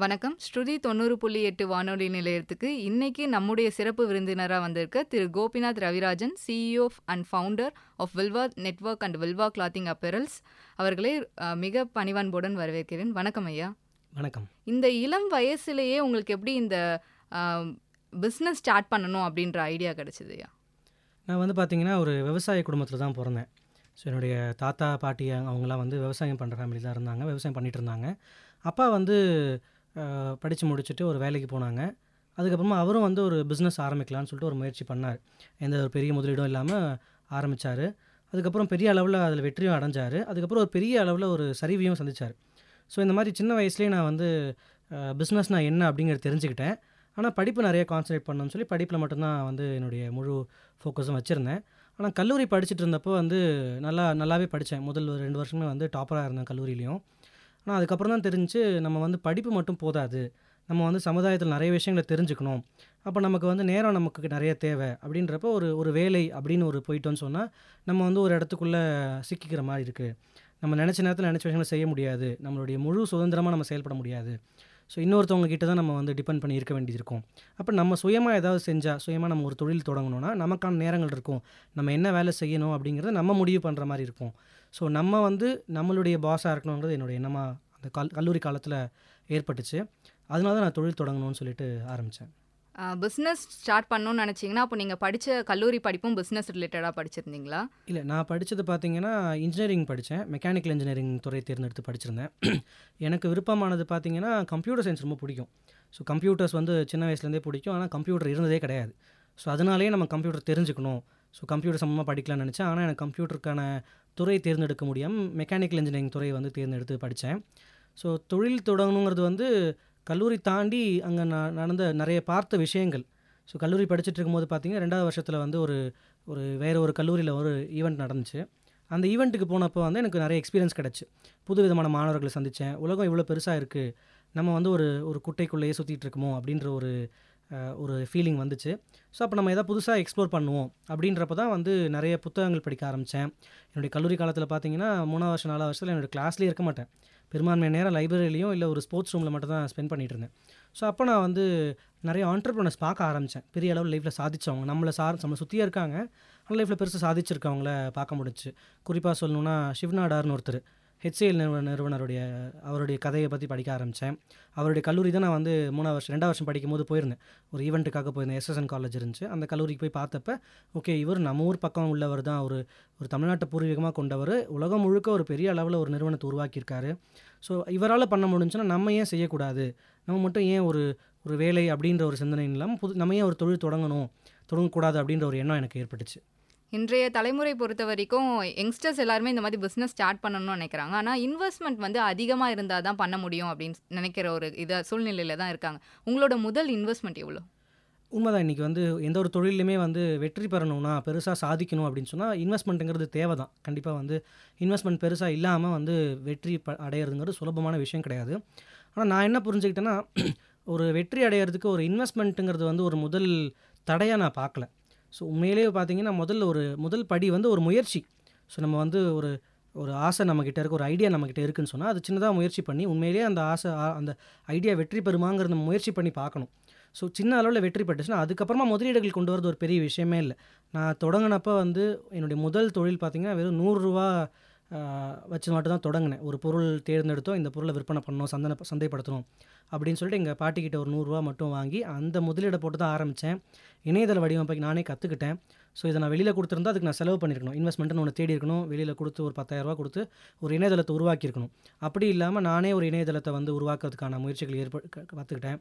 வணக்கம். ஸ்ருதி 90.8 வானொலி நிலையத்துக்கு இன்னைக்கு நம்முடைய சிறப்பு விருந்தினரா வந்திருக்க Thiru Gopinath Ravirajan, CEO and founder of Vilva network and Vilva clothing apparels அவர்களை மிக பணிவன்புடன் வரவேற்கிறேன். வணக்கம் ஐயா. வணக்கம். இந்த இளம் வயசுலயே உங்களுக்கு எப்படி இந்த அ, பிசினஸ் ஸ்டார்ட் பண்ணணும் அப்படின்ற ஐடியா கிடைச்சது ஐயா? நான் வந்து பார்த்தீங்கன்னா, ஒரு விவசாய குடும்பத்தில தான் பொறந்தேன். ஸோ என்னுடைய தாத்தா, பாட்டி அவங்கலாம் வந்து விவசாயம் பண்ணுற ஃபேமிலி தான் இருந்தாங்க. விவசாயம் பண்ணிட்டு இருந்தாங்க. அப்பா வந்து படித்து முடிச்சுட்டு ஒரு வேலைக்கு போனாங்க. அதுக்கப்புறமா அவரும் வந்து ஒரு பிஸ்னஸ் ஆரம்பிக்கலான்னு சொல்லிட்டு ஒரு முயற்சி பண்ணார். எந்த ஒரு பெரிய முதலீடும் இல்லாமல் ஆரம்பித்தார் அதுக்கப்புறம் பெரிய அளவில் அதில் வெற்றியும் அடைஞ்சார். அதுக்கப்புறம் ஒரு பெரிய அளவில் ஒரு சரிவையும் சந்தித்தார் ஸோ இந்த மாதிரி சின்ன வயசுலேயே நான் வந்து பிஸ்னஸ் நான் என்ன அப்படிங்கிறத தெரிஞ்சுக்கிட்டேன். ஆனால் படிப்பு நிறைய கான்சன்ட்ரேட் பண்ணணும்னு சொல்லி படிப்பில் மட்டும் தான் வந்து என்னுடைய முழு ஃபோக்கஸும் வச்சுருந்தேன். ஆனால் கல்லூரி படிச்சுட்டு இருந்தப்போ வந்து நல்லா நல்லாவே படித்தேன் முதல் ஒரு 2 வருஷமே வந்து டாப்பராக இருந்தேன் கல்லூரியிலையும். ஆனால் அதுக்கப்புறம் தான் தெரிஞ்சு நம்ம வந்து படிப்பு மட்டும் போதாது. நம்ம வந்து சமுதாயத்தில் நிறைய விஷயங்கள தெரிஞ்சுக்கணும். அப்போ நமக்கு வந்து நேரம் நமக்கு நிறைய தேவை. அப்படின்றப்போ ஒரு ஒரு வேலை அப்படின்னு ஒரு போயிட்டோம்னு சொன்னால் நம்ம வந்து ஒரு இடத்துக்குள்ளே சிக்கிக்கிற மாதிரி இருக்குது நம்ம நினச்ச நேரத்தில் நினச்ச விஷயங்கள செய்ய முடியாது. நம்மளுடைய முழு சுதந்திரமாக நம்ம செயல்பட முடியாது. ஸோ இன்னொருத்தவங்க கிட்ட தான் நம்ம வந்து டிபெண்ட் பண்ணி இருக்க வேண்டியது இருக்கும். அப்போ நம்ம சுயமாக ஏதாவது செஞ்சால் சுயமாக நம்ம ஒரு தொழில் தொடங்கணும்னா, நமக்கான நேரங்கள் இருக்கும். நம்ம என்ன வேலை செய்யணும் அப்படிங்கிறத நம்ம முடிவு பண்ணுற மாதிரி இருக்கும். ஸோ நம்ம வந்து நம்மளுடைய பாஸா இருக்கணுங்கிறது என்னுடைய எண்ணமா அந்த கல் கல்லூரி காலத்தில ஏற்பட்டுச்சு. அதனால தான் நான் தொழில் தொடங்கணும்னு சொல்லிட்டு ஆரம்பிச்சேன். அ, பிசினஸ் ஸ்டார்ட் பண்ணணும்னு நினைச்சீங்கன்னா, அப்போ நீங்க படிச்ச கல்லூரி படிப்பும் பிசினஸ் ரிலேட்டடா படிச்சிருந்தீங்களா? இல்ல நான் படிச்சது பார்த்தீங்கன்னா, இன்ஜினியரிங் படிச்சேன். மெக்கானிக்கல் இன்ஜினியரிங் துறை தேர்ந்தெடுத்து படிச்சிருந்தேன். எனக்கு விருப்பமானது பார்த்தீங்கன்னா, கம்ப்யூட்டர் சயின்ஸ் ரொம்ப பிடிக்கும். ஸோ கம்ப்யூட்டர்ஸ் வந்து சின்ன வயசுலேருந்தே பிடிக்கும். ஆனா கம்ப்யூட்டர் இருந்ததே கிடையாது. ஸோ அதனாலேயே நம்ம கம்ப்யூட்டர் தெரிஞ்சுக்கணும். ஸோ கம்ப்யூட்டர் சம்மந்தமாக படிக்கலாம்னு நினச்சேன். ஆனால் எனக்கு கம்ப்யூட்டருக்கான துறை தேர்ந்தெடுக்க முடியாமல் மெக்கானிக்கல் இன்ஜினியரிங் துறையை வந்து தேர்ந்தெடுத்து படித்தேன் ஸோ தொழில் தொடங்கணுங்கிறது வந்து கல்லூரி தாண்டி அங்கே நான் நடந்த நிறைய பார்த்த விஷயங்கள். ஸோ கல்லூரி படிச்சுட்டு இருக்கும்போது பார்த்தீங்கன்னா, ரெண்டாவது வருஷத்தில் வந்து ஒரு ஒரு வேறு ஒரு கல்லூரியில் ஒரு ஈவெண்ட் நடந்துச்சு. அந்த ஈவெண்ட்டுக்கு போனப்போ வந்து எனக்கு நிறைய எக்ஸ்பீரியன்ஸ் கிடச்சி புது விதமான மாணவர்களை சந்தித்தேன் உலகம் இவ்வளோ பெருசாக இருக்கு. நம்ம வந்து ஒரு ஒரு குட்டைக்குள்ளேயே சுற்றிட்டு இருக்கோமோ அப்படின்ற ஒரு ஒரு ஃபீலிங் வந்துச்சு. ஸோ அப்போ நம்ம எதாவது புதுசாக எக்ஸ்ப்ளோர் பண்ணுவோம். அப்படின்றப்ப தான் வந்து நிறைய புத்தகங்கள் படிக்க ஆரம்பித்தேன் என்னுடைய கல்லூரி காலத்தில் பார்த்தீங்கன்னா, மூணாவது வருஷம், நாலாவது வருஷத்தில் என்னோடய கிளாஸ்லேயே இருக்க மாட்டேன். பெரும்பான்மையான நேரம் லைப்ரரியிலையும் இல்லை ஒரு ஸ்போர்ட்ஸ் ரூமில் மட்டும் தான் ஸ்பெண்ட் பண்ணிட்டு இருந்தேன். ஸோ அப்போ நான் வந்து நிறைய ஆண்டர்பிரினர்ஸ் பார்க்க ஆரம்பித்தேன் பெரிய அளவில் லைஃப்பில் சாதித்தவங்க நம்மளை சார் நம்மளை சுற்றியே இருக்காங்க. ஆனால் லைஃப்பில் பெருசாக சாதிச்சிருக்கவங்கள பார்க்க முடிச்சு குறிப்பாக சொல்லணுன்னா ஷிவ் ஒருத்தர் ஹெச்சிஎல் நிறுவன நிறுவனருடைய அவருடைய கதையை பற்றி படிக்க ஆரம்பித்தேன் அவருடைய கல்லூரி தான் நான் வந்து மூணாவது வருஷம் ரெண்டாவது வருஷம் படிக்கும் போது போயிருந்தேன். ஒரு ஈவென்ட்டுக்காக போயிருந்தேன். எஸ்எஸ்என் காலேஜ் இருந்துச்சு. அந்த கல்லூரிக்கு போய் பார்த்தப்ப, ஓகே இவர் நம்ம ஊர் பக்கம் உள்ளவர் தான். ஒரு ஒரு தமிழ்நாட்டை பூர்வீகமாக கொண்டவர் உலகம் முழுக்க ஒரு பெரிய அளவில் ஒரு நிறுவனத்தை உருவாக்கியிருக்காரு. ஸோ இவரால் பண்ண முடிஞ்சுன்னா நம்ம ஏன் செய்யக்கூடாது? நம்ம மட்டும் ஏன் ஒரு ஒரு வேலை அப்படின்ற ஒரு சிந்தனை இல்லாமல் புது நம்ம ஏன் ஒரு தொழில் தொடங்கணும்? தொடங்கக்கூடாது அப்படின்ற ஒரு எண்ணம் எனக்கு ஏற்பட்டுச்சு. இன்றைய தலைமுறை பொறுத்த வரைக்கும் யங்ஸ்டர்ஸ் எல்லாருமே இந்த மாதிரி பிஸ்னஸ் ஸ்டார்ட் பண்ணணும்னு நினைக்கிறாங்க. ஆனால் இன்வெஸ்ட்மெண்ட் வந்து அதிகமாக இருந்தால் தான் பண்ண முடியும் அப்படின்னு நினைக்கிற ஒரு இதை சூழ்நிலையில தான் இருக்காங்க. உங்களோட முதல் இன்வெஸ்ட்மெண்ட் எவ்வளோ? உண்மைதான் இன்றைக்கி வந்து எந்த ஒரு தொழிலுமே வந்து வெற்றி பெறணும்னா, பெருசாக சாதிக்கணும் அப்படின்னு சொன்னால் இன்வெஸ்ட்மெண்ட்டுங்கிறது தேவை தான். கண்டிப்பாக வந்து இன்வெஸ்ட்மெண்ட் பெருசாக இல்லாமல் வந்து வெற்றி ப அடையிறதுங்கிறது சுலபமான விஷயம் கிடையாது. ஆனால் நான் என்ன புரிஞ்சுக்கிட்டேன்னா, ஒரு வெற்றி அடையறதுக்கு ஒரு இன்வெஸ்ட்மெண்ட்டுங்கிறது வந்து ஒரு முதல் தடையாக நான் பார்க்கல. ஸோ உண்மையிலேயே பார்த்தீங்கன்னா, முதல்ல ஒரு முதல் படி வந்து ஒரு முயற்சி. ஸோ நம்ம வந்து ஒரு ஒரு ஆசை நம்மகிட்ட இருக்க ஒரு ஐடியா நம்மக்கிட்ட இருக்குன்னு சொன்னால் அது சின்னதாக முயற்சி பண்ணி உண்மையிலேயே அந்த ஆசை அந்த ஐடியா வெற்றி பெறுமாங்கிறத முயற்சி பண்ணி பார்க்கணும். ஸோ சின்ன அளவில் வெற்றி பெற்றுச்சுன்னா, அதுக்கப்புறமா முதலீடுகள் கொண்டு வரது ஒரு பெரிய விஷயமே இல்லை நான் தொடங்கினப்போ வந்து என்னுடைய முதல் தொழில் பார்த்திங்கன்னா வெறும் நூறுரூவா வச்சு மட்டும் தான் தொடங்கினேன் ஒரு பொருள் தேர்ந்தெடுத்தோம். இந்த பொருளை விற்பனை பண்ணணும், சந்தன சந்தைப்படுத்தணும் அப்படின்னு சொல்லிட்டு எங்கள் பாட்டிக்கிட்ட ஒரு நூறுரூவா மட்டும் வாங்கி, அந்த முதலீடை போட்டு தான் ஆரம்பித்தேன் இணையதள வடிவமைப்பை நானே கற்றுக்கிட்டேன் ஸோ இதை நான் வெளியில் கொடுத்துருந்தா அதுக்கு நான் செலவு பண்ணியிருக்கணும். இன்வெஸ்ட்மெண்ட்டுன்னு ஒன்று தேடி இருக்கணும். வெளியில் கொடுத்து ஒரு பத்தாயிரரூவா கொடுத்து ஒரு இணையதளத்தை உருவாக்கியிருக்கணும். அப்படி இல்லாமல் நானே ஒரு இணையதளத்தை வந்து உருவாக்குறதுக்கான முயற்சிகள் ஏற்ப கற்றுக்கிட்டேன்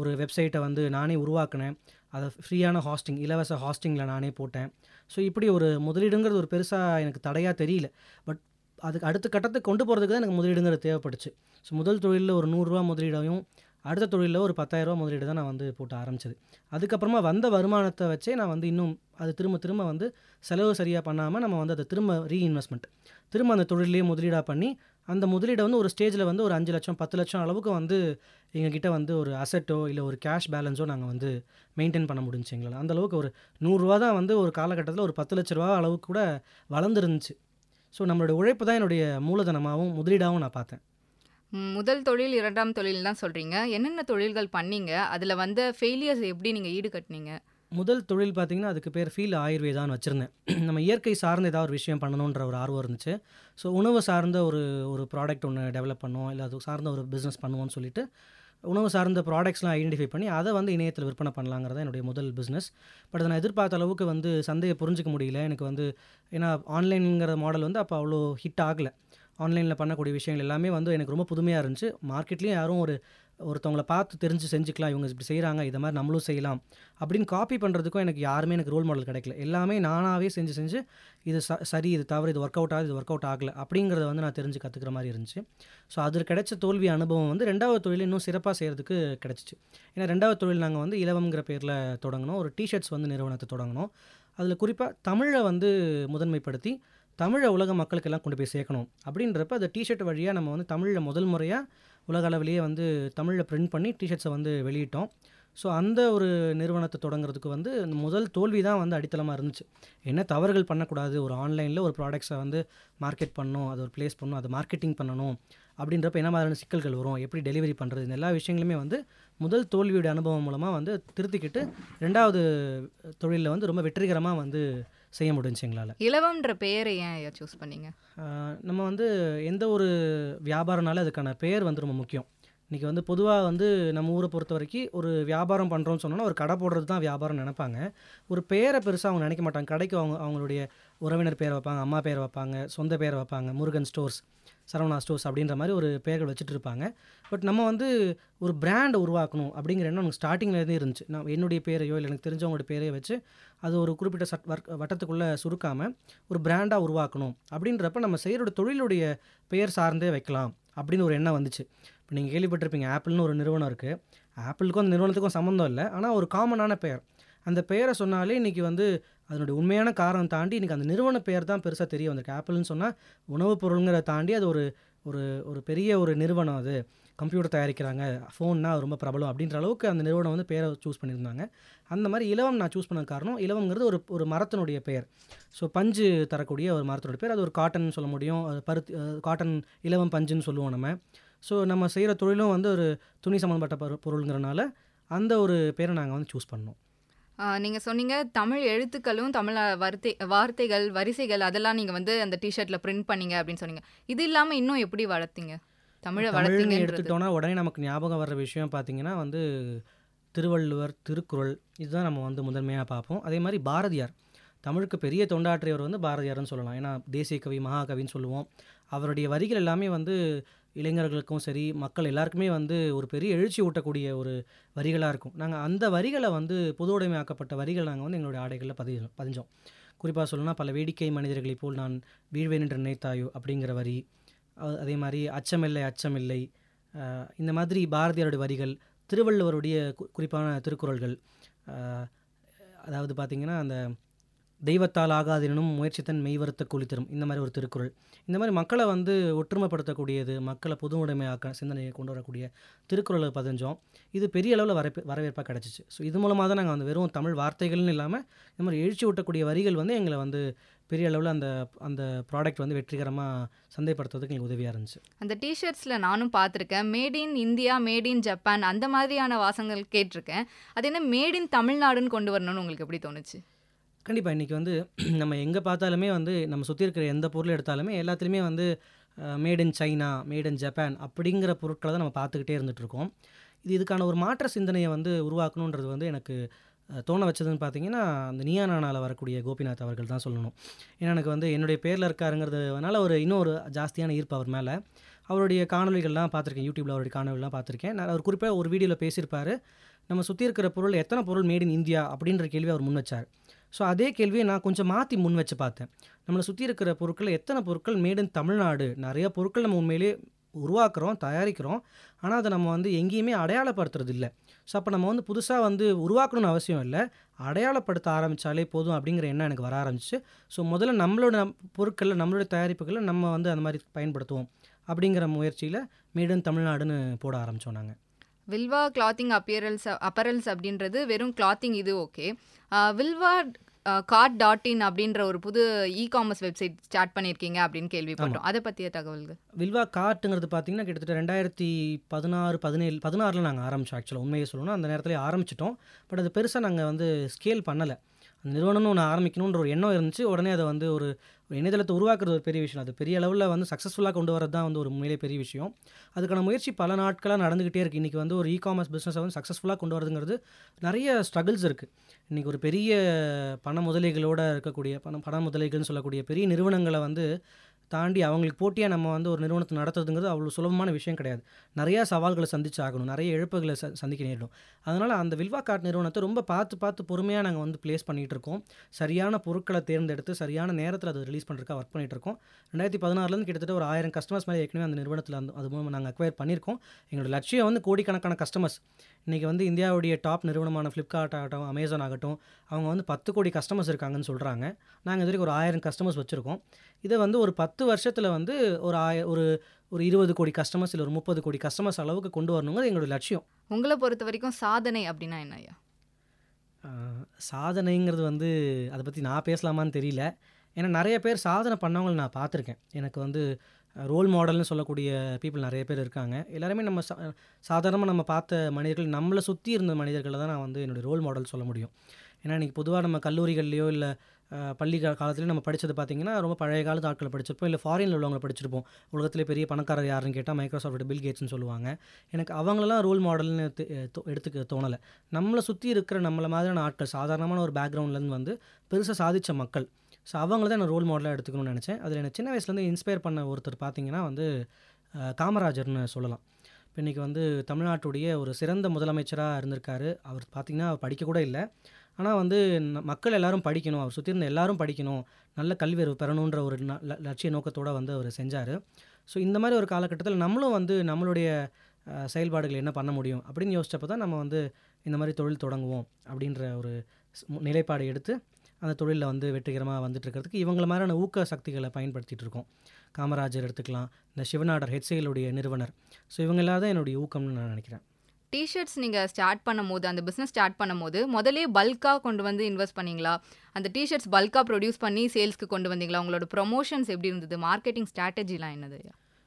ஒரு வெப்சைட்டை வந்து நானே உருவாக்கினேன் அதை ஃப்ரீயான ஹாஸ்டிங் இலவச ஹாஸ்டிங்கில் நானே போட்டேன். ஸோ இப்படி ஒரு முதலீடுங்கிறது ஒரு பெருசாக எனக்கு தடையாக தெரியல. பட் அதுக்கு அடுத்த கட்டத்தை கொண்டு போகிறதுக்கு தான் எனக்கு முதலீடுங்கிறது தேவைப்பட்டுச்சு. ஸோ முதல் தொழிலில் ஒரு நூறுரூவா முதலீடையும், அடுத்த தொழிலில் ஒரு பத்தாயிரரூவா முதலீடு தான் நான் வந்து போட்டு ஆரம்பிச்சது. அதுக்கப்புறமா வந்த வருமானத்தை வச்சே நான் வந்து இன்னும் அது திரும்ப திரும்ப வந்து செலவு சரியாக பண்ணாமல் நம்ம வந்து அதை திரும்ப ரீஇன்வெஸ்ட்மெண்ட் திரும்ப அந்த தொழிலே முதலீடாக பண்ணி, அந்த முதலீடை வந்து ஒரு ஸ்டேஜில் வந்து ஒரு அஞ்சு லட்சம் பத்து லட்சம் அளவுக்கு வந்து எங்ககிட்ட வந்து ஒரு அசெட்டோ, இல்லை ஒரு கேஷ் பேலன்ஸோ நாங்கள் வந்து மெயின்டைன் பண்ண முடிஞ்சுச்சு எங்களால் அந்தளவுக்கு ஒரு நூறுரூவா தான் வந்து ஒரு காலகட்டத்தில் ஒரு பத்து லட்ச ரூபா அளவுக்கு கூட வளர்ந்துருந்துச்சு ஸோ நம்மளுடைய உழைப்பு தான் என்னுடைய மூலதனமாவும், முதலீடாவும் நான் பார்த்தேன். முதல் தொழில், 2ஆம் தொழில் தான் சொல்றீங்க. என்னென்ன தொழில்கள் பண்ணீங்க? அதுல வந்த ஃபெயிலியர்ஸ் எப்படி நீங்க ஈடுகட்டுனீங்க? முதல் தொழில் பார்த்தீங்கன்னா, அதுக்கு பேர் ஃபீல் ஆயுர்வேதான்னு வச்சிருந்தேன். நம்ம இயற்கை சார்ந்த ஏதாவது ஒரு விஷயம் பண்ணணுன்ற ஒரு ஆர்வம் இருந்துச்சு. ஸோ உணவு சார்ந்த ஒரு ஒரு ப்ராடக்ட் ஒண்ணு டெவலப் பண்ணுவோம். இல்ல அது சார்ந்த ஒரு பிசினஸ் பண்ணுவோம்னு சொல்லிட்டு, உணவு சார்ந்த ப்ராடக்ட்ஸ்லாம் ஐடென்டிஃபை பண்ணி, அதை வந்து இணையத்தில் விற்பனை பண்ணலாங்கிறது தான் என்னுடைய முதல் பிஸ்னஸ் பட் அதை நான் எதிர்பார்த்த அளவுக்கு வந்து சந்தையை புரிஞ்சுக்க முடியல. எனக்கு வந்து ஏன்னா ஆன்லைனுங்கிற மாடல் வந்து அப்போ அவ்வளோ ஹிட் ஆகலை ஆன்லைனில் பண்ணக்கூடிய விஷயங்கள் எல்லாமே வந்து எனக்கு ரொம்ப புதுமையாக இருந்துச்சு. மார்க்கெட்லேயும் யாரும் ஒரு ஒருத்தவங்கள பார்த்து தெரிஞ்சு செஞ்சுக்கலாம். இவங்க இப்படி செய்கிறாங்க இதை மாதிரி நம்மளும் செய்யலாம். அப்படின்னு காப்பி பண்ணுறதுக்கும் எனக்கு யாருமே எனக்கு ரோல் மாடல் கிடைக்கல. எல்லாமே நானாவே செஞ்சு செஞ்சு இது ச சரி, இது தவறு, இது ஒர்க் அவுட் ஆகுது, இது ஒர்க் அவுட் ஆகலை அப்படிங்கிறத வந்து நான் தெரிஞ்சு கற்றுக்கிற மாதிரி இருந்துச்சு. ஸோ அதில் கிடைச்ச தோல்வி அனுபவம் வந்து ரெண்டாவது தொழில் இன்னும் சிறப்பாக செய்கிறதுக்கு கிடச்சிச்சு ஏன்னா ரெண்டாவது தொழில் நாங்கள் வந்து இலவம்ங்கிற பேரில் தொடங்கினோம் ஒரு டிஷர்ட்ஸ் வந்து நிறுவனத்தை தொடங்கினோம் அதில் குறிப்பாக தமிழை வந்து முதன்மைப்படுத்தி, தமிழை உலக மக்களுக்கெல்லாம் கொண்டு போய் சேர்க்கணும். அப்படின்றப்ப அந்த டிஷர்ட் வழியாக நம்ம வந்து தமிழில் முதல் முறையாக உலக அளவிலேயே வந்து தமிழில் பிரிண்ட் பண்ணி டிஷர்ட்ஸை வந்து வெளியிட்டோம். ஸோ அந்த ஒரு நிறுவனத்தை தொடங்குறதுக்கு வந்து முதல் தோல்வி தான் வந்து அடித்தளமாக இருந்துச்சு. என்ன தவறுகள் பண்ணக்கூடாது. ஒரு ஆன்லைனில் ஒரு ப்ராடக்ட்ஸை வந்து மார்க்கெட் பண்ணணும். அதை ஒரு ப்ளேஸ் பண்ணணும். அதை மார்க்கெட்டிங் பண்ணணும். அப்படின்றப்ப என்ன மாதிரியான சிக்கல்கள் வரும்? எப்படி டெலிவரி பண்ணுறது இந்த எல்லா விஷயங்களுமே வந்து முதல் தோல்வியுடைய அனுபவம் மூலமாக வந்து திருத்திக்கிட்டு ரெண்டாவது தொழிலில் வந்து ரொம்ப வெற்றிகரமாக வந்து செய்ய முடிஞ்சுச்சு எங்களால. இலவம்ன்ற பெயர ஏன் சூஸ் பண்ணீங்க? நம்ம வந்து எந்த ஒரு வியாபாரம்னாலும் அதுக்கான பெயர் வந்து ரொம்ப முக்கியம். இன்னைக்கு வந்து பொதுவா வந்து நம்ம ஊர பொறுத்தவரைக்கும் ஒரு வியாபாரம் பண்றோம்னு சொன்னோம்னா, ஒரு கடை போடுறது தான் வியாபாரம்னு நெனைப்பாங்க. ஒரு பேர பெருசா அவங்க நெனைக்க மாட்டாங்க. கடைக்கு அவங்க அவங்களுடைய உறவினர் பேர வைப்பாங்க. அம்மா பேர வைப்பாங்க. சொந்த பேர வைப்பாங்க. முருகன் ஸ்டோர்ஸ், சரவணா ஸ்டோர்ஸ் அப்படின்ற மாதிரி ஒரு பெயர்கள் வச்சுட்டு இருப்பாங்க. பட் நம்ம வந்து ஒரு பிராண்ட் உருவாக்கணும் அப்படிங்கிற எண்ணம் எனக்கு ஸ்டார்டிங்லேருந்தே இருந்துச்சு. நான் என்னுடைய பேரையோ, இல்லை எனக்கு தெரிஞ்சவங்களோட பேரையோ வச்சு, அது ஒரு குறிப்பிட்ட சட் வர்க் வட்டத்துக்குள்ளே சுருக்காமல் ஒரு பிராண்டாக உருவாக்கணும். அப்படின்றப்ப நம்ம செய்கிற தொழிலுடைய பெயர் சார்ந்தே வைக்கலாம். அப்படின்னு ஒரு எண்ணம் வந்துச்சு. இப்போ நீங்கள் கேள்விப்பட்டிருப்பீங்க. ஆப்பிள்னு ஒரு நிறுவனம் இருக்குது ஆப்பிளுக்கும் அந்த நிறுவனத்துக்கும் சம்மந்தம் இல்லை ஆனால் ஒரு காமனான பெயர். அந்த பெயரை சொன்னாலே இன்னைக்கு வந்து அதனுடைய உண்மையான காரணம் தாண்டி இன்றைக்கி அந்த நிறுவன பெயர் தான் பெருசாக தெரிய வந்திருக்கு. ஆப்பிள்னு சொன்னால் உணவுப் பொருளுங்கிறத தாண்டி அது ஒரு ஒரு ஒரு பெரிய ஒரு நிறுவனம் அது. கம்ப்யூட்டர் தயாரிக்கிறாங்க. ஃபோன்னா ரொம்ப பிரபலம் அப்படின்ற அளவுக்கு அந்த நிறுவனம் வந்து பேரை சூஸ் பண்ணியிருந்தாங்க. அந்த மாதிரி இலவம் நான் சூஸ் பண்ண காரணம், இலவங்கிறது ஒரு ஒரு மரத்தினுடைய பெயர். ஸோ பஞ்சு தரக்கூடிய ஒரு மரத்தினுடைய பேர். அது ஒரு காட்டன் சொல்ல முடியும். பருத்தி காட்டன் இலவம் பஞ்சுன்னு சொல்லுவோம் நம்ம. ஸோ நம்ம செய்கிற தொழிலும் வந்து ஒரு துணி சம்மந்தப்பட்ட பொரு அந்த ஒரு பேரை நாங்கள் வந்து சூஸ் பண்ணோம். ஆ, நீங்க சொன்னீங்க தமிழ் எழுத்துக்களும், தமிழ் வார்த்தை வார்த்தைகள், வரிசைகள் அதெல்லாம் நீங்க வந்து அந்த டீ ஷர்ட்ல பிரிண்ட் பண்ணீங்க அப்படின்னு சொன்னீங்க. இது இல்லாம இன்னும் எப்படி வளர்த்தீங்க? தமிழ தமிழ்னு வளர்த்தீங்கன்றது. எடுத்துட்டோம்னா, உடனே நமக்கு ஞாபகம் வர்ற விஷயம் பார்த்தீங்கன்னா வந்து, திருவள்ளுவர், திருக்குறள் இதுதான் நம்ம வந்து முதன்மையா பார்ப்போம். அதே மாரி பாரதியார். தமிழுக்கு பெரிய தொண்டாற்றியவர் வந்து பாரதியார்ன்னு சொல்லலாம். ஏன்னா தேசிய கவி, மகாகவின்னு சொல்லுவோம். அவருடைய வரிகள் எல்லாமே வந்து இளைஞர்களுக்கும் சரி, மக்கள் எல்லாருக்குமே வந்து ஒரு பெரிய எழுச்சி ஊட்டக்கூடிய ஒரு வரிகளாக இருக்கும். நாங்கள் அந்த வரிகளை வந்து பொது உடைமையாக்கப்பட்ட வரிகள் நாங்கள் வந்து எங்களுடைய ஆடைகளில் பதிய பதிஞ்சோம். குறிப்பாக சொல்லணும்னா, "பல வேடிக்கை மனிதர்களைப் போல் நான் வீழ்வேன் என்று நினைத்தாயோ" அப்படிங்கிற வரி. அதே மாதிரி "அச்சமில்லை அச்சமில்லை" இந்த மாதிரி பாரதியாருடைய வரிகள், திருவள்ளுவருடைய கு குறிப்பான திருக்குறள்கள். அதாவது பார்த்தீங்கன்னா, அந்த "தெய்வத்தால் ஆகாதெனினும் முயற்சித்தன் மெய்வருத்த கூலி தரும்" இந்த மாதிரி ஒரு திருக்குறள். இந்த மாதிரி மக்களை வந்து ஒற்றுமைப்படுத்தக்கூடியது, மக்களை பொது உடைமையாக்க சிந்தனையை கொண்டு வரக்கூடிய திருக்குறளை பதிஞ்சோம். இது பெரிய அளவில் வரப்பு வரவேற்பாக கிடச்சிச்சு ஸோ இது மூலமாக தான் நாங்கள் வந்து வெறும் தமிழ் வார்த்தைகள்னு இல்லாமல் இந்த மாதிரி எழுச்சி ஊட்டக்கூடிய வரிகள் வந்து எங்களை வந்து பெரிய அளவில் அந்த அந்த ப்ராடக்ட் வந்து வெற்றிகரமாக சந்தைப்படுத்துறதுக்கு எங்களுக்கு உதவியாக இருந்துச்சு. அந்த டிஷர்ட்ஸில் நானும் பார்த்துருக்கேன். Made in India, made in Japan அந்த மாதிரியான வாசகங்கள் கேட்டிருக்கேன். அது என்ன மேட் இன் தமிழ்நாடுன்னு கொண்டு வரணும்னு உங்களுக்கு எப்படி தோணுச்சு? கண்டிப்பாக இன்றைக்கி வந்து நம்ம எங்கே பார்த்தாலுமே வந்து நம்ம சுற்றி இருக்கிற எந்த பொருள் எடுத்தாலுமே எல்லாத்துலேயுமே வந்து made in China, made in Japan அப்படிங்கிற பொருட்களை தான் நம்ம பார்த்துக்கிட்டே இருந்துகிட்ருக்கோம் இது இதுக்கான ஒரு மாற்ற சிந்தனையை வந்து உருவாக்கணுன்றது வந்து எனக்கு தோண வச்சதுன்னு பார்த்தீங்கன்னா, அந்த நீயா வரக்கூடிய கோபிநாத் அவர்கள் தான் சொல்லணும். ஏன்னா எனக்கு வந்து என்னுடைய பேரில் இருக்காருங்கிறதுனால ஒரு இன்னும் ஒரு ஜாஸ்தியான ஈர்ப்பு அவர் மேலே அவருடைய காணொளிகள்லாம் பார்த்துருக்கேன். யூடியூப்பில் அவருடைய காணொளிலாம் பார்த்துருக்கேன். நான் அவர் குறிப்பாக ஒரு வீடியோவில் பேசியிருப்பார் நம்ம சுற்றி இருக்கிற பொருள் எத்தனை பொருள் மேட் இன் இந்தியா அப்படின்ற கேள்வி அவர் முன் வச்சார் ஸோ அதே கேள்வியை நான் கொஞ்சம் மாற்றி முன் வச்சு பார்த்தேன். நம்மளை சுற்றி இருக்கிற பொருட்கள் எத்தனை பொருட்கள் மேட் இன் தமிழ்நாடு? நிறைய பொருட்கள் நம்ம உண்மையிலேயே உருவாக்குறோம், தயாரிக்கிறோம். ஆனால் அதை நம்ம வந்து எங்கேயுமே அடையாளப்படுத்துறது இல்லை ஸோ அப்போ நம்ம வந்து புதுசாக வந்து உருவாக்கணும்னு அவசியம் இல்லை அடையாளப்படுத்த ஆரம்பித்தாலே போதும் அப்படிங்கிற எண்ணம் எனக்கு வர ஆரம்பிச்சு ஸோ முதல்ல நம்மளோட பொருட்களில் நம்மளோட தயாரிப்புகளை நம்ம வந்து அந்த மாதிரி பயன்படுத்துவோம். அப்படிங்கிற முயற்சியில் மேடன் தமிழ்நாடுன்னு போட ஆரம்பிச்சோம் நாங்கள் வில்வா கிளாத்திங் அப்பியரல்ஸ் அப்பரல்ஸ் அப்படின்றது வெறும் கிளாத்திங் இது okay. Vilva cart dot in அப்படின்ற ஒரு புது இ காமர்ஸ் வெப்சைட் ஸ்டார்ட் பண்ணியிருக்கீங்க அப்படின்னு கேள்விப்பட்டோம். அதை பற்றிய தகவல்கள்? வில்வா கார்ட்டுங்கிறது பார்த்தீங்கன்னா கிட்டத்தட்ட ரெண்டாயிரத்தி பதினாறு பதினேழு பதினாறில் நாங்கள் ஆரம்பித்தோம் ஆக்சுவலாக உண்மையை சொல்லணும் அந்த நேரத்தில் ஆரம்பிச்சிட்டோம். பட் அது பெருசாக நாங்கள் வந்து ஸ்கேல் பண்ணலை. அந்த நிறுவனம்னு ஒன்று ஆரம்பிக்கணுன்ற ஒரு எண்ணம் இருந்துச்சு. உடனே அதை வந்து ஒரு இணையதளத்தை உருவாக்குறது ஒரு பெரிய விஷயம். அது பெரிய அளவில் வந்து சக்ஸஸ்ஃபுல்லாக கொண்டு வரது தான் வந்து ஒரு உண்மையிலே பெரிய விஷயம். அதுக்கான முயற்சி பல நாட்களாக நடந்துக்கிட்டே இருக்குது இன்றைக்கி வந்து ஒரு இ காமர்ஸ் பிஸ்னஸை வந்து சக்ஸஸ்ஃபுல்லாக கொண்டு வரதுங்கிறது நிறைய ஸ்ட்ரகிள்ஸ் இருக்குது இன்றைக்கி ஒரு பெரிய பண முதலைகளோடு இருக்கக்கூடிய பண பண முதலைகள்னு சொல்லக்கூடிய பெரிய நிறுவனங்களை வந்து தாண்டி அவங்களுக்கு போட்டியாக நம்ம வந்து ஒரு நிறுவனத்தை நடத்துறதுங்கிறது அவ்வளோ சுலபமான விஷயம் கிடையாது. நிறையா சவால்களை சந்திச்சு ஆகணும் நிறைய இழப்புகளை ச சந்திக்க நேரிடும். அதனால் அந்த வில்வா கார்ட் நிறுவனத்தை ரொம்ப பார்த்து பார்த்து பொறுமையாக நாங்கள் வந்து ப்ளேஸ் பண்ணிகிட்டு இருக்கோம். சரியான பொருட்களை தேர்ந்தெடுத்து சரியான நேரத்தில் அதை ரிலீஸ் பண்ணுறதுக்காக ஒர்க் பண்ணிகிட்டு இருக்கோம். ரெண்டாயிரத்தி பதினாறுலேருந்து கிட்டத்தட்ட ஒரு ஆயிரம் கஸ்டமர்ஸ் மேலே ஏற்கனவே அந்த நிறுவனத்தில் அந்த அது மூலமாக நாங்கள் அக்வயர் பண்ணியிருக்கோம். எங்களோட லட்சியம் வந்து கோடிக்கணக்கான கஸ்டமர்ஸ் இன்றைக்கி வந்து இந்தியாவுடைய டாப் நிறுவனமான ஃப்ளிப்கார்ட் ஆகட்டும் அமேசான் ஆகட்டும் அவங்க வந்து பத்து கோடி கஸ்டமர்ஸ் இருக்காங்கன்னு சொல்கிறாங்க நாங்கள் இது வரைக்கும் ஒரு ஆயிரம் கஸ்டமர்ஸ் வச்சுருக்கோம். இதை வந்து ஒரு பத்து வருஷத்தில் வந்து ஒரு ஆய ஒரு ஒரு இருபது கோடி கஸ்டமர்ஸ் இல்லை ஒரு முப்பது கோடி கஸ்டமர்ஸ் அளவுக்கு கொண்டு வரணுங்கிறது எங்களோட லட்சியம். உங்களை பொறுத்த வரைக்கும் சாதனை அப்படின்னா என்ன ஐயா? ஆஹ், சாதனைங்கிறது வந்து அதை பற்றி நான் பேசலாமான்னு தெரியல. ஏன்னா நிறைய பேர் சாதனை பண்ணவங்களை நான் பார்த்துருக்கேன். எனக்கு வந்து ரோல் மாடல்னு சொல்லக்கூடிய பீப்புள் நிறைய பேர் இருக்காங்க. எல்லாருமே நம்ம சா சாதாரணமாக நம்ம பார்த்த மனிதர்கள் நம்மளை சுற்றி இருந்த மனிதர்களை தான் நான் வந்து என்னுடைய ரோல் மாடல் சொல்ல முடியும். ஏன்னா இன்றைக்கி பொதுவாக நம்ம கல்லூரிகள்லையோ இல்லை பள்ளி காலத்துலேயும் நம்ம படித்தது பார்த்திங்கன்னா ரொம்ப பழைய காலத்து ஆட்களை படிச்சிருப்போம். இல்லை ஃபாரினில் உள்ளவங்களை படிச்சிருப்போம். உலகத்திலே பெரிய பணக்காரர் யாருன்னு கேட்டால் மைக்ரோசாஃப்ட் பில் கேட்ஸ்னு சொல்லுவாங்க. எனக்கு அவங்களெல்லாம் ரோல் மாடல்னு தெ- எடுத்துக்க தோணலை. நம்மளை சுற்றி இருக்கிற நம்மளை மாதிரியான ஆட்கள் சாதாரணமான ஒரு பேக்ரவுண்ட்லேருந்து வந்து பெருசாக சாதித்த மக்கள். ஸோ அவங்கள தான் நான் ரோல் மாடலாக எடுத்துக்கணும்னு நினச்சேன். அதில் எனக்கு சின்ன வயசுலேருந்து இன்ஸ்பயர் பண்ண ஒருத்தர் பார்த்திங்கன்னா வந்து காமராஜர்னு சொல்லலாம். இப்போ இன்றைக்கி வந்து தமிழ்நாட்டுடைய ஒரு சிறந்த முதலமைச்சராக இருந்திருக்காரு. அவர் பார்த்திங்கன்னா அவர் படிக்க கூட இல்லை. ஆனால் வந்து மக்கள் எல்லாரும் படிக்கணும். அவர் சுற்றி இருந்த எல்லாரும் படிக்கணும். நல்ல கல்வியறிவு பெறணுன்ற ஒரு ந- லட்சிய நோக்கத்தோடு வந்து அவர் செஞ்சார். ஸோ இந்த மாதிரி ஒரு காலகட்டத்தில் நம்மளும் வந்து நம்மளுடைய செயல்பாடுகள் என்ன பண்ண முடியும்? அப்படின்னு யோசிச்சப்போ தான் நம்ம வந்து இந்த மாதிரி தொழில் தொடங்குவோம் அப்படின்ற ஒரு நிலைப்பாடு எடுத்து அந்த தொழிலில் வந்து வெற்றிகரமாக வந்துட்டுருக்கிறதுக்கு இவங்கள மாதிரியான ஊக்க சக்திகளை பயன்படுத்திகிட்டு இருக்கோம். காமராஜர் எடுத்துக்கலாம். இந்த சிவநாடர் ஹெச்ஏலுடைய நிறுவனர். ஸோ இவங்க தான் என்னுடைய ஊக்கம்னு நான் நினைக்கிறேன். டிஷர்ட்ஸ் நீங்கள் ஸ்டார்ட் பண்ணும்போது அந்த பிஸ்னஸ் ஸ்டார்ட் பண்ணும்போது முதலே பல்காக கொண்டு வந்து இன்வெஸ்ட் பண்ணீங்களா? அந்த டிஷர்ட்ஸ் பல்காக ப்ரொடியூஸ் பண்ணி சேல்ஸ்க்கு கொண்டு வந்தீங்களா? உங்களோட ப்ரொமோஷன்ஸ் எப்படி இருந்தது? மார்க்கெட்டிங் ஸ்ட்ராட்டஜிலாம் என்னது?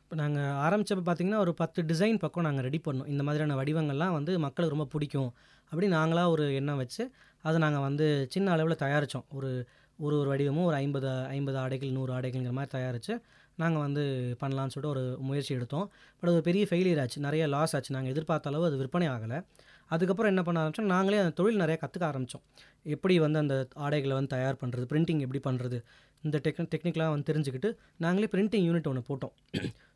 இப்போ நாங்கள் ஆரம்பித்தப்போ பார்த்தீங்கன்னா ஒரு பத்து டிசைன் பக்கம் நாங்கள் ரெடி பண்ணோம். இந்த மாதிரியான வடிவங்கள்லாம் வந்து மக்களுக்கு ரொம்ப பிடிக்கும் அப்படி நாங்களாக ஒரு எண்ணம் வச்சு அதை நாங்கள் வந்து சின்ன அளவில் தயாரித்தோம் ஒரு ஒரு ஒரு வடிவமும் ஒரு ஐம்பது ஐம்பது ஆடைகள் நூறு ஆடைகள்ங்கிற மாதிரி தயாரித்து நாங்கள் வந்து பண்ணலான்னு சொல்லிட்டு ஒரு முயற்சி எடுத்தோம். பட் அது ஒரு பெரிய ஃபெயிலியர் ஆச்சு. நிறைய லாஸ் ஆச்சு. நாங்கள் எதிர்பார்த்த அளவு அது விற்பனை ஆகலை. அதுக்கப்புறம் என்ன பண்ண ஆரம்பித்தோம் நாங்களே அந்த தொழில் நிறைய கற்றுக்க ஆரம்பித்தோம் எப்படி வந்து அந்த ஆடைகளை வந்து தயார் பண்ணுறது பிரிண்டிங் எப்படி பண்ணுறது இந்த டெக் டெக்னிக்கலாக வந்து தெரிஞ்சுக்கிட்டு நாங்களே பிரிண்டிங் யூனிட் ஒன்று போட்டோம்.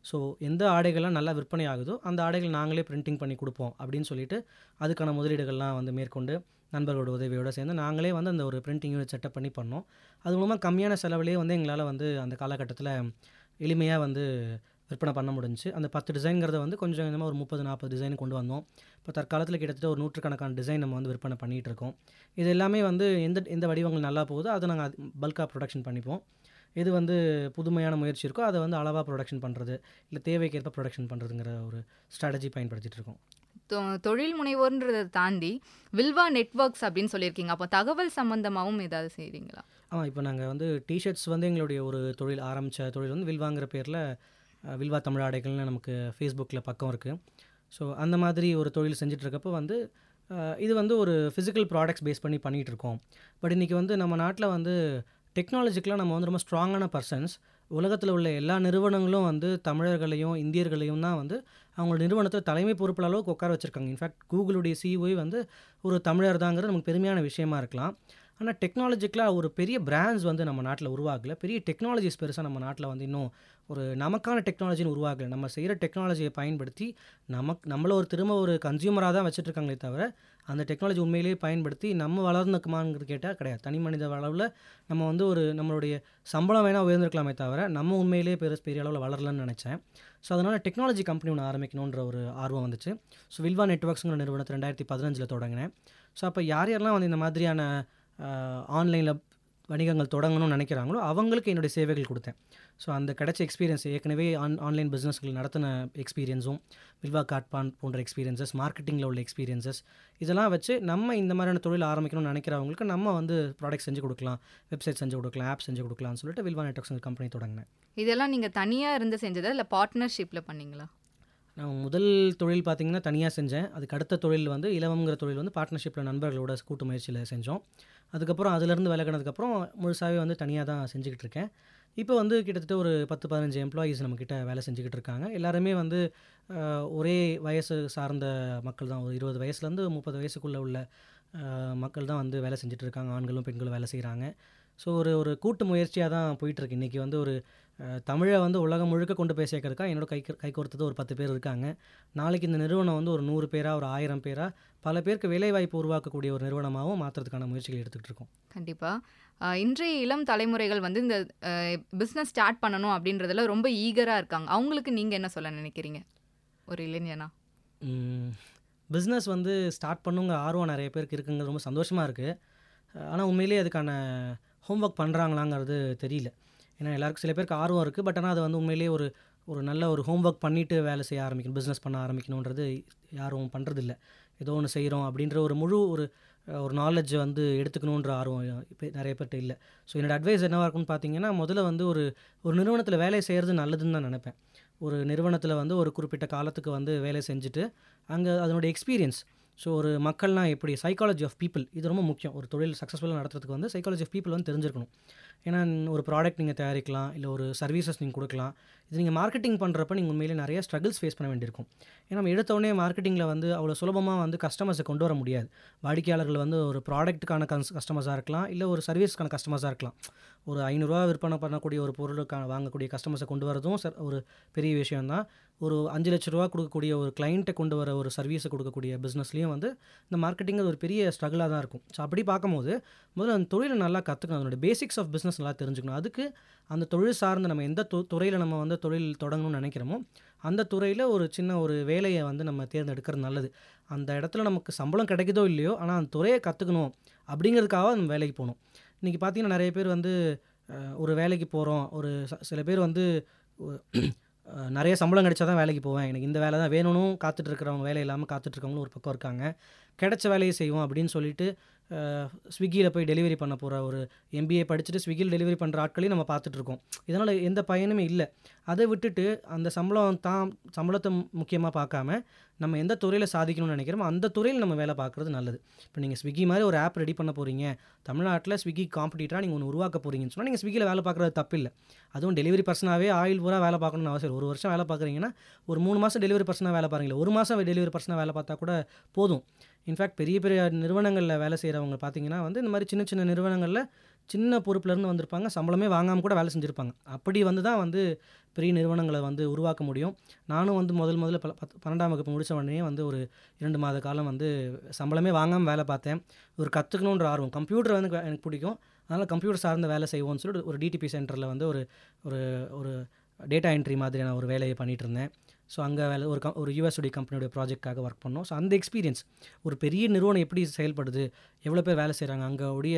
ஸோ எந்த ஆடைகள்லாம் நல்லா விற்பனை ஆகுதோ அந்த ஆடைகள் நாங்களே பிரிண்டிங் பண்ணி கொடுப்போம் அப்படின்னு சொல்லிட்டு அதுக்கான முதலீடுகள்லாம் வந்து மேற்கொண்டு நண்பர்களோட உதவியோடு சேர்ந்து நாங்களே வந்து அந்த ஒரு பிரிண்டிங் யூனிட் செட்டப் பண்ணி பண்ணோம். அது மூலமாக கம்மியான செலவுலேயே வந்து எங்களால் வந்து அந்த காலகட்டத்தில் எளிமையாக வந்து விற்பனை பண்ண முடிஞ்சு அந்த பத்து டிசைன்கிறத வந்து கொஞ்சம் கொஞ்சமாக ஒரு முப்பது நாற்பது டிசைன் கொண்டு வந்தோம். இப்போ தற்காலத்தில் கிட்டத்தட்ட ஒரு நூற்றுக்கணக்கான டிசைன் நம்ம வந்து விற்பனை பண்ணிகிட்டு இருக்கோம். இது எல்லாமே வந்து எந்த எந்த வடிவங்கள் நல்லா போகுதோ அதை நாங்கள் பல்காக ப்ரொடக்ஷன் பண்ணிப்போம். எது வந்து புதுமையான முயற்சி இருக்கோ அதை வந்து அளவாக ப்ரொடக்ஷன் பண்ணுறது இல்லை தேவைக்கேற்ப ப்ரொடக்ஷன் பண்ணுறதுங்கிற ஒரு ஸ்ட்ராட்டஜி பயன்படுத்திட்டு இருக்கோம். தொ- தொழில் முனைவோர்ன்றதை தாண்டி வில்வா நெட்வொர்க்ஸ் அப்படின்னு சொல்லியிருக்கீங்க. அப்போ தகவல் சம்மந்தமாகவும் ஏதாவது செய்கிறீங்களா ஆமாம் இப்போ நாங்கள் வந்து டிஷர்ட்ஸ் வந்து எங்களுடைய ஒரு தொழில் ஆரம்பித்த தொழில் வந்து வில்வாங்கிற பேரில் வில்வா தமிழ் ஆடைகள்னு நமக்கு ஃபேஸ்புக்கில் பக்கம் இருக்குது ஸோ அந்த மாதிரி ஒரு தொழில் செஞ்சிட்ருக்கப்போ வந்து இது வந்து ஒரு ஃபிசிக்கல் ப்ராடக்ட்ஸ் பேஸ் பண்ணி பண்ணிகிட்டு இருக்கோம் பட் இன்றைக்கி வந்து நம்ம நாட்டில் வந்து டெக்னாலஜிக்கெலாம் நம்ம வந்து ரொம்ப ஸ்ட்ராங்கான பர்சன்ஸ் உலகத்தில் உள்ள எல்லா நிறுவனங்களும் வந்து தமிழர்களையும் இந்தியர்களையும் தான் வந்து அவங்களோட நிறுவனத்தில் தலைமை பொறுப்பில் அளவுக்கு உட்கார வச்சுருக்காங்க. இன்ஃபேக்ட் கூகுளுடைய சிஓ வந்து ஒரு தமிழர் தாங்கிறது நமக்கு பெருமையான விஷயமா இருக்கலாம். ஆனால் டெக்னாலஜிக்கலாக ஒரு பெரிய பிராண்ட்ஸ் வந்து நம்ம நாட்டில் உருவாகலை. பெரிய டெக்னாலஜிஸ் பெருசாக நம்ம நாட்டில் வந்து இன்னும் ஒரு நமக்கான டெக்னாலஜின்னு உருவாகலை. நம்ம செய்கிற டெக்னாலஜியை பயன்படுத்தி நமக்கு நம்மளை ஒரு திரும்ப ஒரு கன்சியூமராக தான் வச்சுட்ருக்காங்களே தவிர அந்த டெக்னாலஜி உண்மையிலேயே பயன்படுத்தி நம்ம வளர்ந்துக்குமாங்கிறது கேட்டால் கிடையாது. தனி மனித அளவில் நம்ம வந்து ஒரு நம்மளுடைய சம்பளம் வேணால் உயர்ந்திருக்கலாமே தவிர நம்ம உண்மையிலேயே பெரு பெரிய அளவில் வளரலன்னு நினச்சேன். ஸோ அதனால் டெக்னாலஜி கம்பெனி ஒன்று ஆரம்பிக்கணுன்ற ஒரு ஆர்வம் வந்துச்சு. ஸோ வில்வா நெட்ஒர்க்ஸுங்கிற நிறுவனத்தை ரெண்டாயிரத்தி பதினஞ்சில் தொடங்கினேன். ஸோ அப்போ யார் யாரெல்லாம் வந்து இந்த மாதிரியான ஆன்லைனில் வணிகங்கள் தொடங்கணும்னு நினைக்கிறாங்களோ அவங்களுக்கு என்னுடைய சேவைகள் கொடுத்தேன். ஸோ அந்த கிடைச்ச எக்ஸ்பீரியன்ஸ் ஏற்கனவே ஆன் ஆன்லைன் பிஸ்னஸ்கள் நடத்தின எக்ஸ்பீரியன்ஸும் வில்வா காட்பான் போன்ற எக்ஸ்பீரியன்சஸ் மார்க்கெட்டிங்கில் உள்ள எக்ஸ்பீரியன்சஸ் இதெல்லாம் வச்சு நம்ம இந்த மாதிரியான தொழில் ஆரம்பிக்கணும்னு நினைக்கிறவங்களுக்கு நம்ம வந்து ப்ராடக்ட் செஞ்சு கொடுக்கலாம் வெப்சைட் செஞ்சு கொடுக்கலாம் ஆப் செஞ்சு கொடுக்கலாம்னு சொல்லிட்டு வில்வா நெட்ஒர்க்ஸ் கம்பெனி தொடங்கினேன். இதெல்லாம் நீங்கள் தனியாக இருந்து செஞ்சதா இல்லை பார்ட்னர்ஷிப்பில் பண்ணீங்களா? நான் முதல் தொழில் பார்த்தீங்கன்னா தனியாக செஞ்சேன். அதுக்கு அடுத்த தொழில் வந்து இலவங்கிற தொழில் வந்து பார்ட்னர்ஷிப்பில் நண்பர்களோட கூட்டு முயற்சியில் செஞ்சோம். அதுக்கப்புறம் அதுலேருந்து விலகினதுக்கப்புறம் முழுசாகவே வந்து தனியாக தான் செஞ்சுக்கிட்டு இருக்கேன் இப்போ வந்து கிட்டத்தட்ட ஒரு பத்து பதினஞ்சு எம்ப்ளாயீஸ் நம்மக்கிட்ட வேலை செஞ்சுக்கிட்டு இருக்காங்க எல்லாருமே வந்து ஒரே வயசு சார்ந்த மக்கள் தான். ஒரு இருபது வயசுலேருந்து முப்பது வயசுக்குள்ளே உள்ள மக்கள் தான் வந்து வேலை செஞ்சுட்டு இருக்காங்க. ஆண்களும் பெண்களும் வேலை செய்கிறாங்க ஸோ ஒரு ஒரு கூட்டு முயற்சியாக தான் போயிட்டுருக்கு. இன்றைக்கி வந்து ஒரு தமிழை வந்து உலகம் முழுக்க கொண்டு போய் சேர்க்கறதுக்கா என்னோட கை கை கோர்த்தது ஒரு பத்து பேர் இருக்காங்க. நாளைக்கு இந்த நிறுவனம் வந்து ஒரு நூறு பேரா ஒரு ஆயிரம் பேரா பல பேருக்கு வேலைவாய்ப்பு உருவாக்கக்கூடிய ஒரு நிறுவனமாகவும் மாற்றுறதுக்கான முயற்சிகள் எடுத்துக்கிட்டு இருக்கோம். கண்டிப்பாக இன்றைய இளம் தலைமுறைகள் வந்து இந்த பிஸ்னஸ் ஸ்டார்ட் பண்ணணும் அப்படின்றதுல ரொம்ப ஈகராக இருக்காங்க. அவங்களுக்கு நீங்கள் என்ன சொல்ல நினைக்கிறீங்க? ஒரு இளைஞனா? பிஸ்னஸ் வந்து ஸ்டார்ட் பண்ணுங்கிற ஆர்வம் நிறைய பேருக்கு இருக்குங்கிறது ரொம்ப சந்தோஷமாக இருக்குது ஆனால் உண்மையிலேயே அதுக்கான ஹோம்ஒர்க் பண்ணுறாங்களாங்கிறது தெரியல. ஏன்னா எல்லாருக்கும் சில பேருக்கு ஆர்வம் இருக்குது பட் ஆனால் அது வந்து உண்மையிலேயே ஒரு ஒரு நல்ல ஒரு ஹோம்ஒர்க் பண்ணிவிட்டு வேலை செய்ய ஆரம்பிக்கணும். பிஸ்னஸ் பண்ண ஆரம்பிக்கணுன்றது யாரும் பண்ணுறதில்ல ஏதோ ஒன்று செய்கிறோம் அப்படின்ற ஒரு முழு ஒரு ஒரு நாலேஜ் வந்து எடுத்துக்கணுன்ற ஆர்வம் இப்போ நிறைய பேர்ட்ட இல்லை. ஸோ என்னோட அட்வைஸ் என்னவாக இருக்கும்னு பார்த்தீங்கன்னா முதல்ல வந்து ஒரு ஒரு நிறுவனத்தில் வேலை செய்கிறது நல்லதுன்னு தான் நினைப்பேன். ஒரு நிறுவனத்தில் வந்து ஒரு குறிப்பிட்ட காலத்துக்கு வந்து வேலை செஞ்சுட்டு அங்கே அதனுடைய எக்ஸ்பீரியன்ஸ் ஸோ ஒரு மக்கள்னால் எப்படி? சைக்காலஜி ஆஃப் பீப்புள் இது ரொம்ப முக்கியம். ஒரு தொழில் சக்ஸஸ்ஃபுல்லாக நடத்துறதுக்கு வந்து சைக்காலஜி ஆஃப் பீப்புள் வந்து தெரிஞ்சிருக்கணும். ஏன்னா ஒரு ப்ராடக்ட் நீங்கள் தயாரிக்கலாம் இல்லை ஒரு சர்வீசஸ் நீங்கள் கொடுக்கலாம் இது நீங்கள் மார்க்கெட்டிங் பண்ணுறப்ப நீங்கள் உண்மையிலே நிறைய ஸ்ட்ரகிள்ஸ் ஃபேஸ் பண்ண வேண்டியிருக்கும். ஏன்னா நம்ம எடுத்தோடனே மார்க்கெட்டிங்கில் வந்து அவ்வளோ சுலபமாக வந்து கஸ்டமர்ஸை கொண்டு வர முடியாது. வாடிக்கையாளர்கள் வந்து ஒரு ப்ராடக்ட்டுக்கான கன்ஸ் கஸ்டமர்ஸாக இருக்கலாம் இல்லை ஒரு சர்வீஸ்க்கான கஸ்டமர்ஸாக இருக்கலாம். ஒரு ஐநூறுரூவா விற்பனை பண்ணக்கூடிய ஒரு பொருளுக்கான வாங்கக்கூடிய கஸ்டமர்ஸை கொண்டு வரதும் ச- ஒரு பெரிய விஷயம்தான் ஒரு அஞ்சு லட்ச ரூபா கொடுக்கக்கூடிய ஒரு கிளைண்ட்டை கொண்டு வர ஒரு சர்வீஸை கொடுக்கக்கூடிய பிஸ்னஸ்லேயும் வந்து இந்த மார்க்கெட்டிங் ஒரு பெரிய ஸ்ட்ரகிளாக தான் இருக்கும். ஸோ அப்படி பார்க்கும்போது முதல்ல அந்த தொழிலை நல்லா கற்றுக்கணும் அதனுடைய பேசிக்ஸ் ஆஃப் பிஸ்னஸ் நல்லா தெரிஞ்சுக்கணும். அதுக்கு அந்த தொழில் சார்ந்த நம்ம எந்த து துறையில் நம்ம வந்து தொழில் தொடங்கணும்னு நினைக்கிறோமோ அந்த துறையில் ஒரு சின்ன ஒரு வேலையை வந்து நம்ம தேர்ந்தெடுக்கிறது நல்லது. அந்த இடத்துல நமக்கு சம்பளம் கிடைக்குதோ இல்லையோ ஆனால் அந்த துறையை கற்றுக்கணும் அப்படிங்கிறதுக்காக நம்ம வேலைக்கு போகணும். இன்றைக்கி பார்த்தீங்கன்னா நிறைய பேர் வந்து ஒரு வேலைக்கு போகிறோம் ஒரு ச- சில பேர் வந்து நிறைய சம்பளம் கிடைச்சா தான் வேலைக்கு போவேன். எனக்கு இந்த வேலை தான் வேணும்னு காத்துட்ருக்கிறவங்க வேலை இல்லாமல் காத்துட்ருக்கவங்களும் ஒரு பக்கம் இருக்காங்க. கிடைச்ச வேலையை செய்வோம் அப்படின்னு சொல்லிட்டு ஸ்விக்கியில் போய் டெலிவரி பண்ண போகிற ஒரு எம்பிஏ படிச்சுட்டு ஸ்விக்கியில் டெலிவரி பண்ணுற ஆட்களையும் நம்ம பார்த்துட்ருக்கோம் இதனால் எந்த பயனுமே இல்லை. அதை விட்டுட்டு அந்த சம்பளம் தான் சம்பளத்தை முக்கியமாக பார்க்காம நம்ம எந்த துறையில் சாதிக்கணும்னு நினைக்கிறோமோ அந்த துறையில் நம்ம வேலை பார்க்குறது நல்லது. இப்போ நீங்கள் ஸ்விக்கி மாதிரி ஒரு ஆப் ரெடி பண்ண போகிறீங்க தமிழ்நாட்டில் ஸ்விக்கி காம்படிட்டராக நீங்கள் ஒன்று உருவாக்க போகிறீங்கன்னு சொன்னால் நீங்கள் ஸ்விக்கியில் வேலை பார்க்குறது தப்பில்லை. அதுவும் டெலிவரி பர்சனாகவே ஆயில் பூரா வேலை பார்க்கணும்னு அவசியம் ஒரு வருஷம் வேலை பார்க்குறீங்கன்னா ஒரு மூணு மாதம் டெலிவரி பர்சனாக வேலை பாருங்களேன் ஒரு மாதம் டெலிவரி பர்சனாக வேலை பார்த்தா கூட போதும். இன்ஃபேக்ட் பெரிய பெரிய நிறுவனங்களில் வேலை செய்கிறவங்க பார்த்தீங்கன்னா வந்து இந்த மாதிரி சின்ன சின்ன நிறுவனங்களில் சின்ன பொறுப்புலேருந்து வந்திருப்பாங்க. சம்பளமே வாங்காமல் கூட வேலை செஞ்சுருப்பாங்க. அப்படி வந்து தான் வந்து பெரிய நிறுவனங்களை வந்து உருவாக்க முடியும். நானும் வந்து முதல் முதல்ல பல பத்து பன்னெண்டாம் வகுப்பு முடித்த உடனே வந்து ஒரு இரண்டு மாத காலம் வந்து சம்பளமே வாங்காமல் வேலை பார்த்தேன். ஒரு கற்றுக்கணுன்ற ஆர்வம். கம்ப்யூட்டர் வந்து எனக்கு- எனக்கு பிடிக்கும். அதனால் கம்ப்யூட்டர் சார்ந்த வேலை செய்வோம்னு சொல்லிட்டு ஒரு டிடிபி சென்டரில் வந்து ஒரு ஒரு ஒரு டேட்டா என்ட்ரி மாதிரியான ஒரு வேலையை பண்ணிகிட்டு இருந்தேன். ஸோ அங்கே வேலை ஒரு கம் ஒரு யூஎஸ்டி கம்பெனியோட ப்ராஜெக்டாக ஒர்க் பண்ணோம். ஸோ அந்த எக்ஸ்பீரியன்ஸ் ஒரு பெரிய நிறுவனம் எப்படி செயல்படுது எவ்வளோ பேர் வேலை செய்கிறாங்க அங்கே உடைய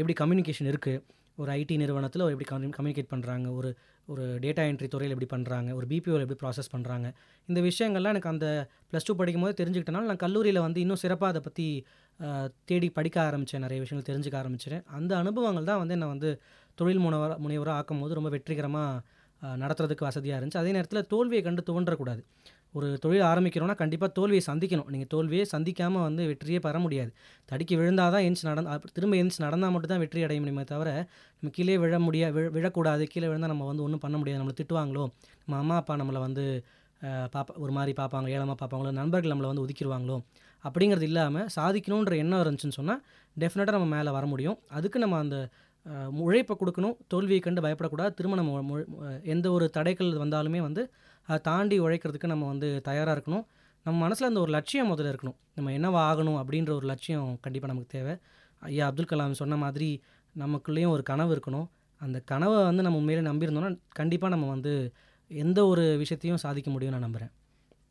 எப்படி கம்யூனிகேஷன் இருக்குது ஒரு ஐடி நிறுவனத்தில் எப்படி கம்யூனிகேட் பண்ணுறாங்க ஒரு ஒரு டேட்டா என்ட்ரி துறையில் எப்படி பண்ணுறாங்க ஒரு பிபிஓவில் எப்படி ப்ராசஸ் பண்ணுறாங்க இந்த விஷயங்கள்லாம் எனக்கு அந்த ப்ளஸ் டூ படிக்கும் போது தெரிஞ்சுக்கிட்டனால நான் கல்லூரியில் வந்து இன்னும் சிறப்பாக அதை பற்றி தேடி படிக்க ஆரம்பித்தேன் நிறைய விஷயங்கள் தெரிஞ்சுக்க ஆரம்பிச்சிட்டேன். அந்த அனுபவங்கள் தான் வந்து என்னை வந்து தொழில் முனைவர முனைவராக ஆக்கும் போது ரொம்ப வெற்றிகரமாக நடத்துறதுக்கு வசதியாக இருந்துச்சு. அதே நேரத்தில் தோல்வியை கண்டு துவண்டக்கூடாது ஒரு தொழில் ஆரம்பிக்கிறோன்னா கண்டிப்பாக தோல்வியை சந்திக்கணும். நீங்கள் தோல்வியை சந்திக்காமல் வந்து வெற்றியே பெற முடியாது. தடுக்கி விழுந்தால் தான் எந்திச்சு நடந்து திரும்ப எந்திச்சு நடந்தால் மட்டும் தான் வெற்றி அடைய முடியுமே தவிர நம்ம கீழே விழ முடியா விழ விழக்கூடாது. கீழே விழுந்தால் நம்ம வந்து ஒன்றும் பண்ண முடியாது. நம்மளை திட்டுவாங்களோ? நம்ம அம்மா அப்பா நம்மளை வந்து பாப்பா ஒரு மாதிரி பார்ப்பாங்க ஏழமாக பார்ப்பாங்களோ நண்பர்கள் நம்மளை வந்து ஒதுக்கிடுவாங்களோ அப்படிங்கிறது இல்லாமல் சாதிக்கணுன்ற எண்ணம் இருந்துச்சுன்னு சொன்னால் டெஃபினட்டாக நம்ம மேலே வர முடியும். அதுக்கு நம்ம அந்த உழைப்பை கொடுக்கணும் தோல்வியை கண்டு பயப்படக்கூடாது. திரும்ப நம்ம எந்த ஒரு தடைகள் வந்தாலுமே வந்து அதை தாண்டி உழைக்கிறதுக்கு நம்ம வந்து தயாராக இருக்கணும். நம்ம மனசில் அந்த ஒரு லட்சியம் முதல்ல இருக்கணும். நம்ம என்னவா ஆகணும் அப்படின்ற ஒரு லட்சியம் கண்டிப்பாக நமக்கு தேவை. ஐயா அப்துல் கலாம் சொன்ன மாதிரி நமக்குள்ளேயும் ஒரு கனவு இருக்கணும். அந்த கனவை வந்து நம்ம உண்மையிலே நம்பியிருந்தோம்னா கண்டிப்பாக நம்ம வந்து எந்த ஒரு விஷயத்தையும் சாதிக்க முடியும்னு நான் நம்புகிறேன்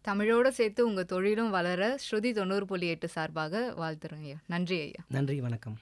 தமிழோட சேர்த்து உங்கள் தொழிலும் வளர ஸ்ருதி தொண்ணூறு புள்ளி எட்டு சார்பாக வாழ்த்துறோம் ஐயா. நன்றி ஐயா. நன்றி வணக்கம்.